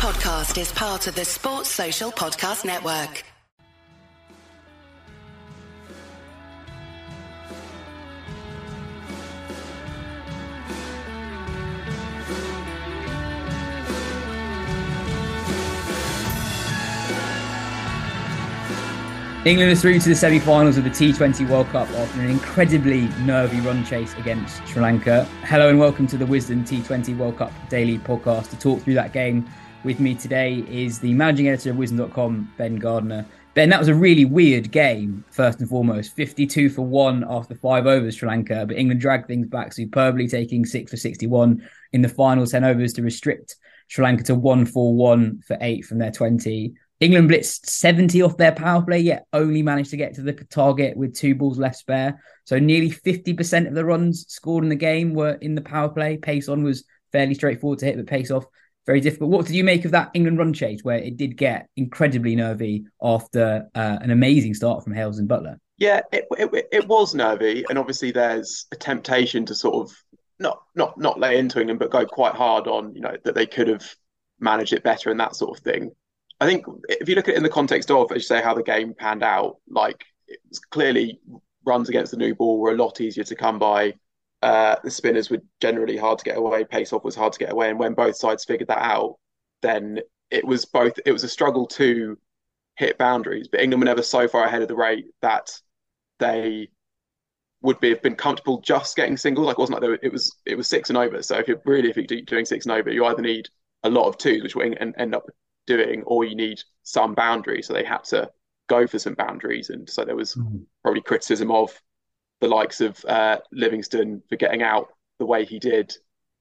podcast is part of the Sports Social Podcast Network. England is through to the semi-finals of the T20 World Cup after an incredibly nervy run chase against Sri Lanka. Hello and welcome to the Wisden T20 World Cup daily podcast. To talk through that game with me today is the managing editor of Wisden.com, Ben Gardner. Ben, that was a really weird game, first and foremost. 52 for 1 after five overs, Sri Lanka, but England dragged things back superbly, taking 6 for 61 in the final 10 overs to restrict Sri Lanka to 1 4 1 for 8 from their 20. England blitzed 70 off their power play, yet only managed to get to the target with two balls left spare. So nearly 50% of the runs scored in the game were in the power play. Pace on was fairly straightforward to hit, but pace off very difficult. What did you make of that England run chase where it did get incredibly nervy after uh, an amazing start from Hales and Buttler? Yeah, it, it, it was nervy, and obviously there's a temptation to sort of not not not lay into England, but go quite hard on you know that they could have managed it better and that sort of thing. I think if you look at it in the context of, as you say, how the game panned out, like it was clearly runs against the new ball were a lot easier to come by. Uh, the spinners were generally hard to get away. Pace off was hard to get away, and when both sides figured that out, then it was both. It was a struggle to hit boundaries, but England were never so far ahead of the rate that they would be have been comfortable just getting singles. Like it wasn't like were, it was it was six and over. So if you're really if you're doing six and over, you either need a lot of twos, which will end up doing, or you need some boundaries. So they had to go for some boundaries, and so there was mm-hmm. probably criticism of the likes of uh, Livingstone for getting out the way he did,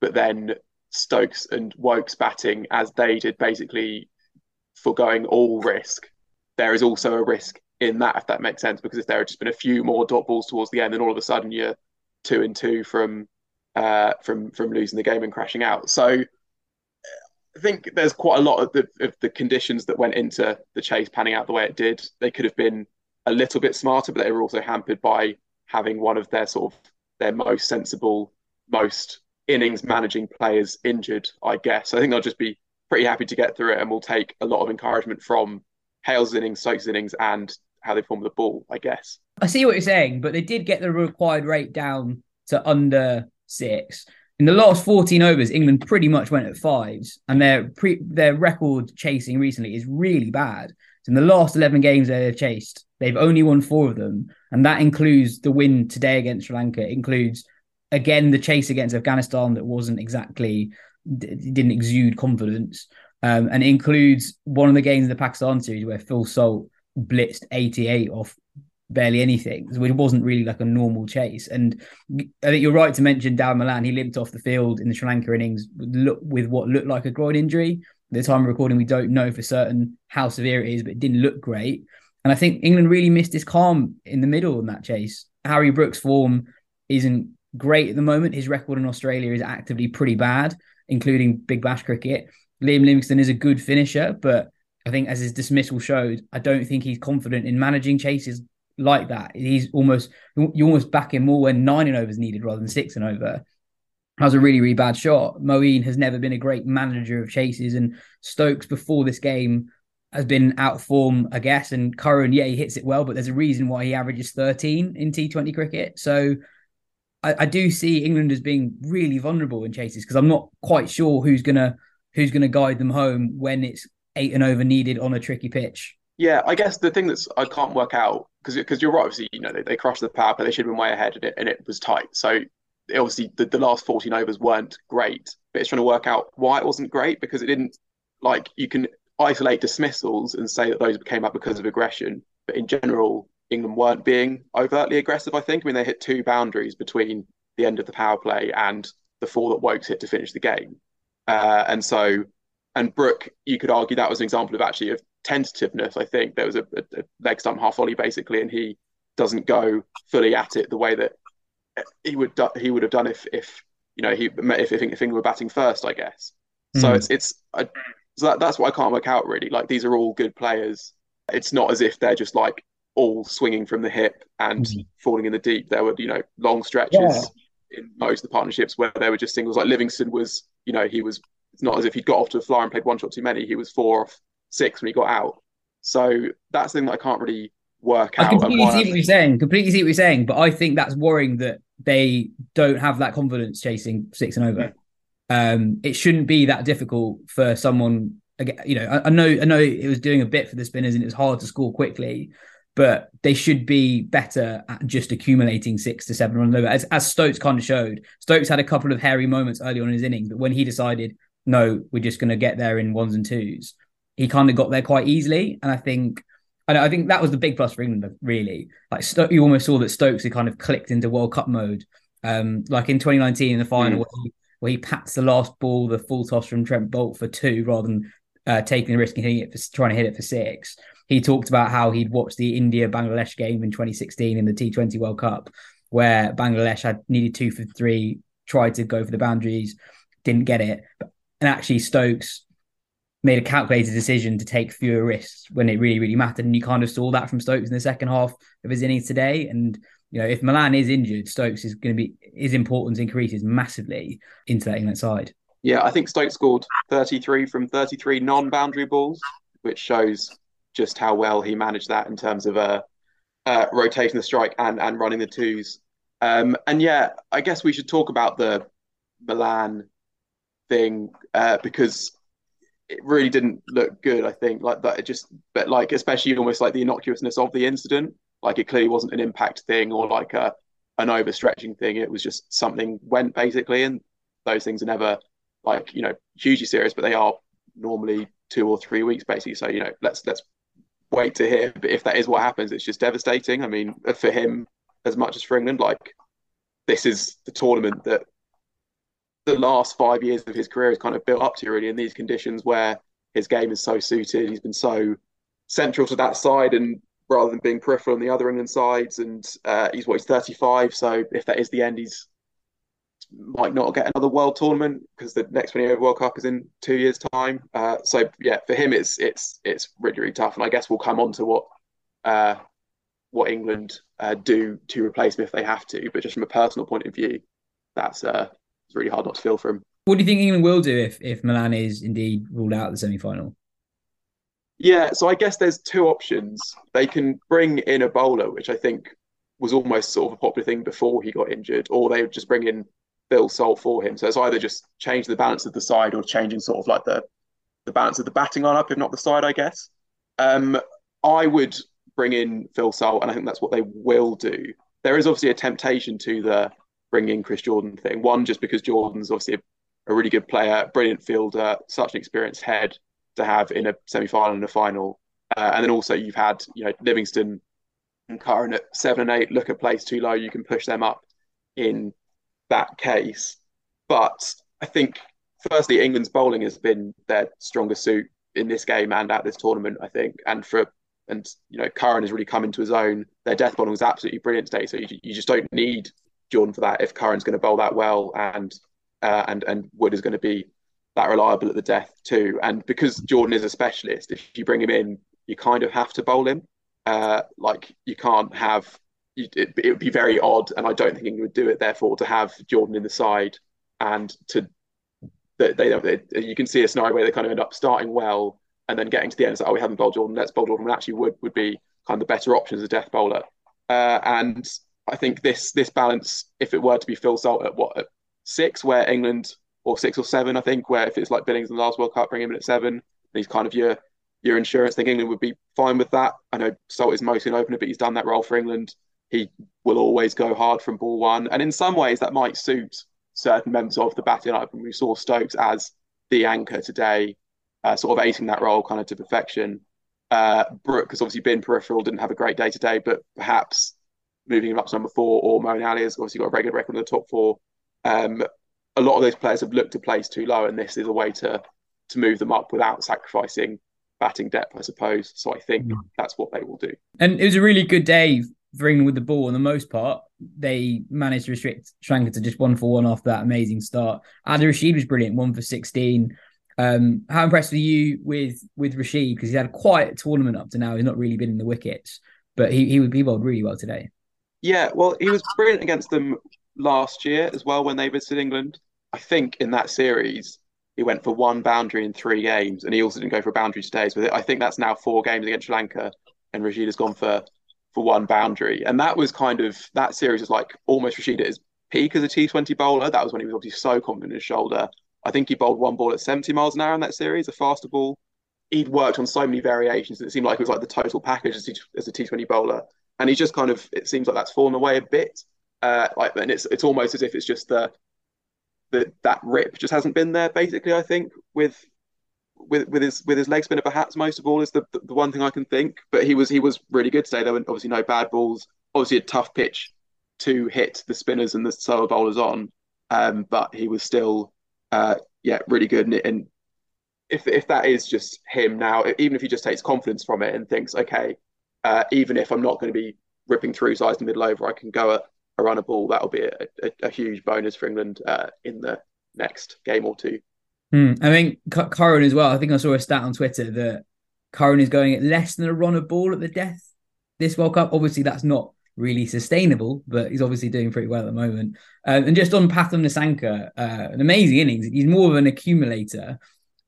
but then Stokes and Woakes batting as they did, basically foregoing all risk. There is also a risk in that, if that makes sense, because if there had just been a few more dot balls towards the end, then all of a sudden you're two and two from uh, from from losing the game and crashing out. So I think there's quite a lot of the, of the conditions that went into the chase panning out the way it did. They could have been a little bit smarter, but they were also hampered by having one of their sort of their most sensible, most innings managing players injured. I guess I think they'll just be pretty happy to get through it, and we'll take a lot of encouragement from Hales' innings, Stokes' innings, and how they form the ball. I guess. I see what you're saying, but they did get the required rate down to under six in the last 14 overs, England pretty much went at fives, and their pre- their record chasing recently is really bad. So in the last 11 games they've chased, they've only won four of them, and that includes the win today against Sri Lanka. Includes again the chase against Afghanistan that wasn't exactly didn't exude confidence, um, and includes one of the games in the Pakistan series where Phil Salt blitzed 88 off barely anything. which wasn't really like a normal chase. And I think you're right to mention Dawid Malan. He limped off the field in the Sri Lanka innings with, with what looked like a groin injury. At the time of recording, we don't know for certain how severe it is, but it didn't look great. And I think England really missed his calm in the middle in that chase. Harry Brook's form isn't great at the moment. His record in Australia is actively pretty bad, including Big Bash cricket. Liam Livingstone is a good finisher, but I think as his dismissal showed, I don't think he's confident in managing chases like that. He's almost you almost back him more when nine and over is needed rather than six and over. That was a really, really bad shot. Moeen has never been a great manager of chases, and Stokes before this game has been out of form, I guess. And Curran, yeah, he hits it well, but there's a reason why he averages 13 in T20 cricket. So I, I do see England as being really vulnerable in chases because I'm not quite sure who's gonna who's gonna guide them home when it's eight and over needed on a tricky pitch. Yeah, I guess the thing that's I can't work out because because you're right. Obviously, you know they, they crushed the power, but they should have been way ahead, and it and it was tight. So obviously the, the last 14 overs weren't great, but it's trying to work out why it wasn't great because it didn't like you can isolate dismissals and say that those came up because of aggression, but in general England weren't being overtly aggressive. I think. I mean they hit two boundaries between the end of the power play and the four that Woakes hit to finish the game, uh, and so and Brook, you could argue that was an example of actually of tentativeness. I think there was a, a, a leg stump half volley basically, and he doesn't go fully at it the way that he would do, he would have done if if you know he if if, England were batting first, I guess. Mm. So it's it's a, so that, that's what I can't work out really. Like these are all good players. It's not as if they're just like all swinging from the hip and mm. falling in the deep. There were you know long stretches yeah. in most of the partnerships where there were just singles. Like Livingstone was you know he was It's not as if he'd got off to a flyer and played one shot too many. He was four off six when he got out. So that's the thing that I can't really work I out. completely and why see I what you're saying. Completely see what you're saying, but I think that's worrying that they don't have that confidence chasing six and over. Um, it shouldn't be that difficult for someone. again, You know, I, I know, I know it was doing a bit for the spinners, and it was hard to score quickly, but they should be better at just accumulating six to seven runs over, as, as Stokes kind of showed. Stokes had a couple of hairy moments early on in his innings, but when he decided, no, we're just going to get there in ones and twos, he kind of got there quite easily. And I think, and I think that was the big plus for England, really. Like Sto- you almost saw that Stokes had kind of clicked into World Cup mode, um, like in 2019 in the final, Mm. Where, he, pats the last ball, the full toss from Trent Boult for two, rather than uh, taking the risk and hitting it for trying to hit it for six. He talked about how he'd watched the India Bangladesh game in 2016 in the T20 World Cup, where Bangladesh had needed two for three, tried to go for the boundaries, didn't get it, and actually Stokes made a calculated decision to take fewer risks when it really, really mattered. And you kind of saw that from Stokes in the second half of his innings today. And you know, if Malan is injured, Stokes is going to be his importance increases massively into that England side. Yeah, I think Stokes scored 33 from 33 non-boundary balls, which shows just how well he managed that in terms of uh, uh, rotating the strike and and running the twos. Um, and yeah, I guess we should talk about the Malan thing uh, because it really didn't look good. I think like that. It just, but like especially almost like the innocuousness of the incident. Like it clearly wasn't an impact thing or like a an overstretching thing. It was just something went basically, and those things are never like you know hugely serious, but they are normally two or three weeks basically. So you know, let's let's wait to hear. But if that is what happens, it's just devastating. I mean, for him as much as for England, like this is the tournament that the last five years of his career is kind of built up to really in these conditions where his game is so suited. He's been so central to that side and rather than being peripheral on the other England sides. And uh, he's what he's 35. So if that is the end, he's might not get another world tournament because the next 20 over World Cup is in two years' time. Uh, so yeah, for him it's it's it's really really tough. And I guess we'll come on to what uh, what England uh, do to replace him if they have to. But just from a personal point of view, that's uh, it's really hard not to feel for him. What do you think England will do if if Malan is indeed ruled out of the semi final? Yeah, so I guess there's two options. They can bring in a bowler, which I think was almost sort of a popular thing before he got injured, or they would just bring in Phil Salt for him. So it's either just change the balance of the side or changing sort of like the the balance of the batting lineup, if not the side, I guess. Um, I would bring in Phil Salt, and I think that's what they will do. There is obviously a temptation to the bring in Chris Jordan thing. One, just because Jordan's obviously a, a really good player, brilliant fielder, such an experienced head to have in a semi-final and a final. Uh, and then also you've had, you know, Livingstone and Curran at seven and eight look at place too low. You can push them up in that case. But I think, firstly, England's bowling has been their strongest suit in this game and at this tournament. I think, and for and you know, Curran has really come into his own. Their death bowling was absolutely brilliant today. So you, you just don't need Jordan for that if Curran's going to bowl that well and uh, and and Wood is going to be that reliable at the death too. And because Jordan is a specialist, if you bring him in, you kind of have to bowl him. Uh, like you can't have it, it would be very odd, and I don't think England would do it. Therefore, to have Jordan in the side and to they, they, they you can see a scenario where they kind of end up starting well and then getting to the end, it's like, oh, we haven't bowled Jordan, let's bowl Jordan. When actually, would would be kind of the better option as a death bowler. Uh, and I think this this balance, if it were to be Phil Salt at what at six, where England or six or seven, I think, where if it's like Billings in the last World Cup, bring him in at seven, he's kind of your your insurance. I think England would be fine with that. I know Salt is mostly an opener, but he's done that role for England. He will always go hard from ball one, and in some ways that might suit certain members of the batting lineup. And we saw Stokes as the anchor today, uh, sort of acing that role kind of to perfection. Uh, Brook has obviously been peripheral, didn't have a great day today, but perhaps moving him up to number four, or Moeen Ali has obviously got a regular record in the top four. Um, a lot of those players have looked to place too low, and this is a way to to move them up without sacrificing batting depth, I suppose. So I think Mm. that's what they will do. And it was a really good day for England with the ball. On the most part, they managed to restrict Sri Lanka to just one for one after that amazing start. Adil Rashid was brilliant, one for sixteen. Um, how impressed were you with with Rashid? Because he's had quite a tournament up to now. He's not really been in the wickets, but he he, he bowled really well today. Yeah, well, he was brilliant against them last year as well when they visited England. I think in that series, he went for one boundary in three games, and he also didn't go for a boundary today. So I think that's now four games against Sri Lanka, and Rashid has gone for for one boundary, and that was kind of that series was like almost Rashid at his peak as a T20 bowler. That was when he was obviously so confident in his shoulder. I think he bowled one ball at 70 miles an hour in that series, a faster ball. He'd worked on so many variations that it seemed like it was like the total package as, as a T20 bowler, and he's just kind of it seems like that's fallen away a bit. Uh, like, and it's it's almost as if it's just the that that rip just hasn't been there. Basically, I think with with with his with his leg spinner perhaps most of all is the, the, the one thing I can think. But he was he was really good today. There were obviously no bad balls. Obviously a tough pitch to hit the spinners and the slower bowlers on. Um, but he was still uh, yeah really good. And, and if if that is just him now, even if he just takes confidence from it and thinks, okay, uh, even if I'm not going to be ripping through in the middle over, I can go at a run a ball. That'll be a, a, a huge bonus for England uh, in the next game or two. Hmm. I think Curran as well. I think I saw a stat on Twitter that Curran is going at less than a run of ball at the death this World Cup. Obviously, that's not really sustainable, but he's obviously doing pretty well at the moment. Um, and just on Pathum Nissanka, uh, an amazing innings. He's more of an accumulator.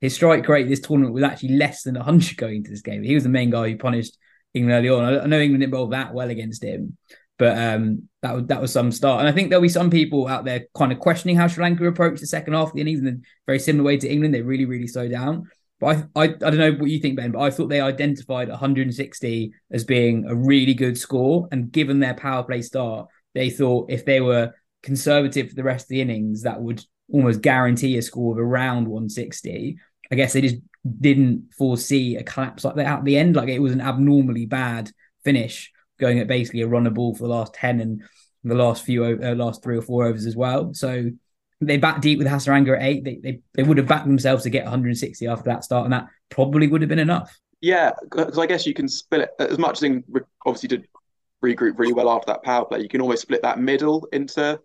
His strike rate this tournament was actually less than 100 going into this game. He was the main guy who punished England early on. I, I know England didn't bowl that well against him, but um, that was that was some start. And I think there'll be some people out there kind of questioning how Sri Lanka approached the second half of the innings in a very similar way to England. They really, really slowed down. But I, I, I don't know what you think, Ben, but I thought they identified 160 as being a really good score. And given their power play start, they thought if they were conservative for the rest of the innings, that would almost guarantee a score of around 160. I guess they just didn't foresee a collapse like that at the end. Like it was an abnormally bad finish going at basically a runner ball for the last 10 and the last few uh, last three or four overs as well. So they back deep with Hasaranga at eight. They, they they would have backed themselves to get 160 after that start, and that probably would have been enough. Yeah, because I guess you can split it as much as they obviously did regroup really well after that power play. You can almost split that middle into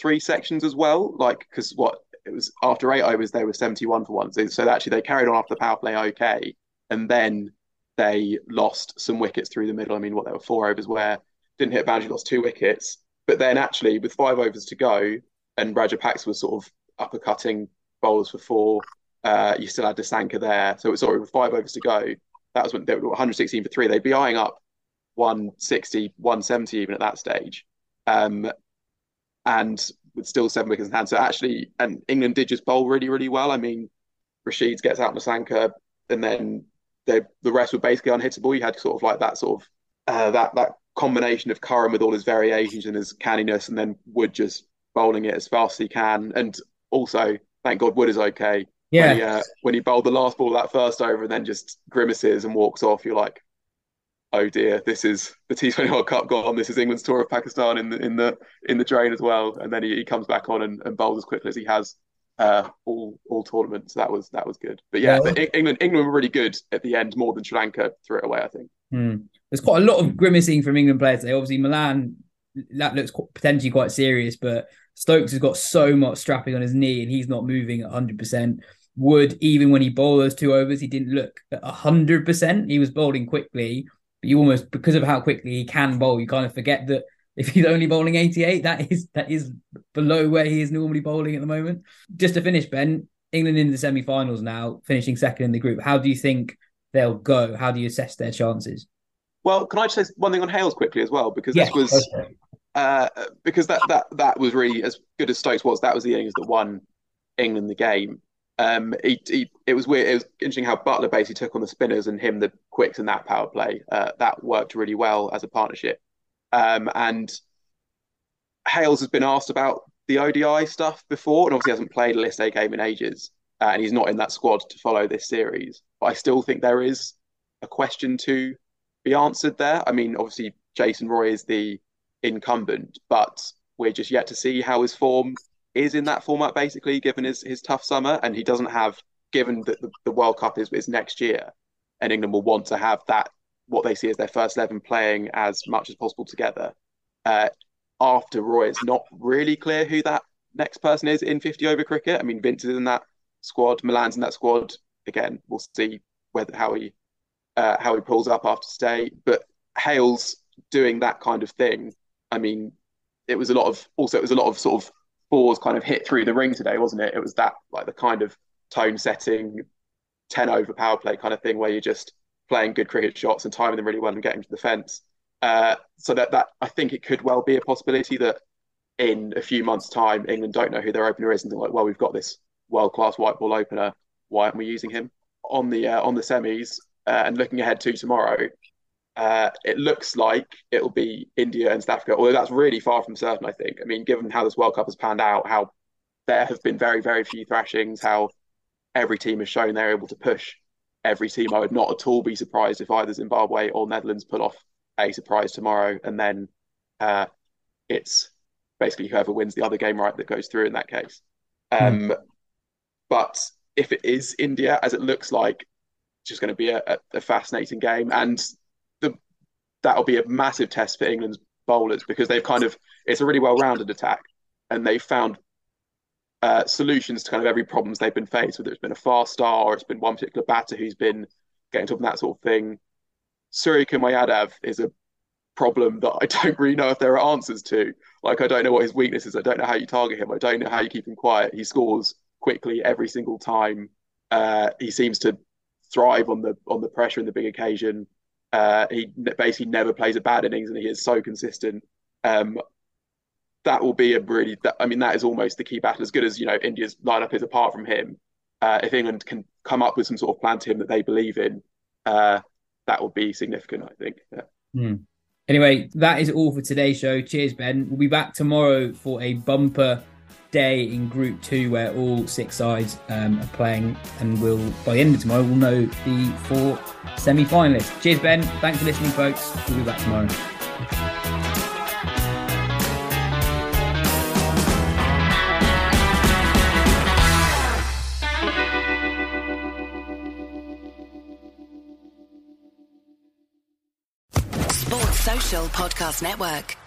three sections as well. Like because what it was after eight overs, they were 71 for one. So actually they carried on after the power play okay, and then they lost some wickets through the middle. I mean, what there were four overs where didn't hit boundary, lost two wickets. But then actually, with five overs to go, and Rajapaksa was sort of uppercutting bowlers for four, uh, you still had Nissanka there. So it was sorry, with five overs to go, that was when they were 116 for three. They'd be eyeing up 160, 170 even at that stage. Um, and with still seven wickets in hand. So actually, and England did just bowl really, really well. I mean, Rashid gets out Nissanka, and then they, the rest were basically unhittable. You had sort of like that sort of uh, that that combination of Curran with all his variations and his canniness, and then Wood just bowling it as fast as he can. And also, thank God, Wood is okay. Yeah. When he, uh, when he bowled the last ball that first over and then just grimaces and walks off, you're like, oh dear, this is the T20 World Cup gone. This is England's tour of Pakistan in the in the in the drain as well. And then he, he comes back on and, and bowls as quickly as he has uh, all all tournaments. So that was that was good. But yeah, yeah. England England were really good at the end, more than Sri Lanka threw it away. I think. Hmm. There's quite a lot of grimacing from England players today. Obviously, Malan that looks potentially quite serious, but Stokes has got so much strapping on his knee and he's not moving at 100. percent Wood, even when he bowled those two overs, he didn't look at 100. percent He was bowling quickly, but you almost because of how quickly he can bowl, you kind of forget that if he's only bowling 88, that is that is below where he is normally bowling at the moment. Just to finish, Ben, England in the semi-finals now, finishing second in the group. How do you think they'll go? How do you assess their chances? Well, can I just say one thing on Hales quickly as well? Because this was okay. uh, because that that that was really as good as Stokes was. That was the innings that won England the game. Um, he, he, it was weird. It was interesting how Buttler basically took on the spinners and him the quicks in that power play. Uh, that worked really well as a partnership. Um, and Hales has been asked about the ODI stuff before, and obviously hasn't played a List A game in ages, uh, and he's not in that squad to follow this series. But I still think there is a question to be answered there. I mean, obviously Jason Roy is the incumbent, but we're just yet to see how his form is in that format, basically, given his his tough summer, and he doesn't have, given that the, the World Cup is, is next year, and England will want to have that what they see as their first 11 playing as much as possible together. Uh, after Roy, it's not really clear who that next person is in 50 over cricket. I mean, Vince is in that squad, Malan's in that squad. Again, we'll see whether how he uh, how he pulls up after stay. But Hales doing that kind of thing. I mean, it was a lot of also it was a lot of sort of balls kind of hit through the ring today, wasn't it? It was that like the kind of tone setting, 10 over power play kind of thing where you're just playing good cricket shots and timing them really well and getting to the fence. Uh, so that that I think it could well be a possibility that in a few months' time, England don't know who their opener is and they're like, well, we've got this world class white ball opener. Why aren't we using him on the uh, on the semis? Uh, and looking ahead to tomorrow, uh, it looks like it'll be India and South Africa, although that's really far from certain. I think. I mean, given how this World Cup has panned out, how there have been very very few thrashings, how every team has shown they're able to push every team. I would not at all be surprised if either Zimbabwe or Netherlands pull off a surprise tomorrow, and then uh, it's basically whoever wins the other game right that goes through in that case. Um, mm. But if it is India, as it looks like, it's just going to be a, a, fascinating game, and the that'll be a massive test for England's bowlers because they've kind of it's a really well-rounded attack, and they've found uh, solutions to kind of every problems they've been faced, whether it's been a fast star or it's been one particular batter who's been getting top that sort of thing. Suryakumar Yadav is a problem that I don't really know if there are answers to. Like, I don't know what his weakness is. I don't know how you target him. I don't know how you keep him quiet. He scores quickly every single time. Uh, he seems to thrive on the on the pressure in the big occasion. Uh, he basically never plays a bad innings, and he is so consistent. Um, that will be a really. I mean, that is almost the key battle. As good as you know, India's lineup is apart from him. Uh, if England can come up with some sort of plan to him that they believe in, uh, that will be significant. I think. Yeah. Hmm. Anyway, that is all for today's show. Cheers, Ben. We'll be back tomorrow for a bumper day in Group Two where all six sides um, are playing, and we'll by the end of tomorrow we'll know the four semi-finalists. Cheers, Ben. Thanks for listening, folks. We'll be back tomorrow. Podcast Network.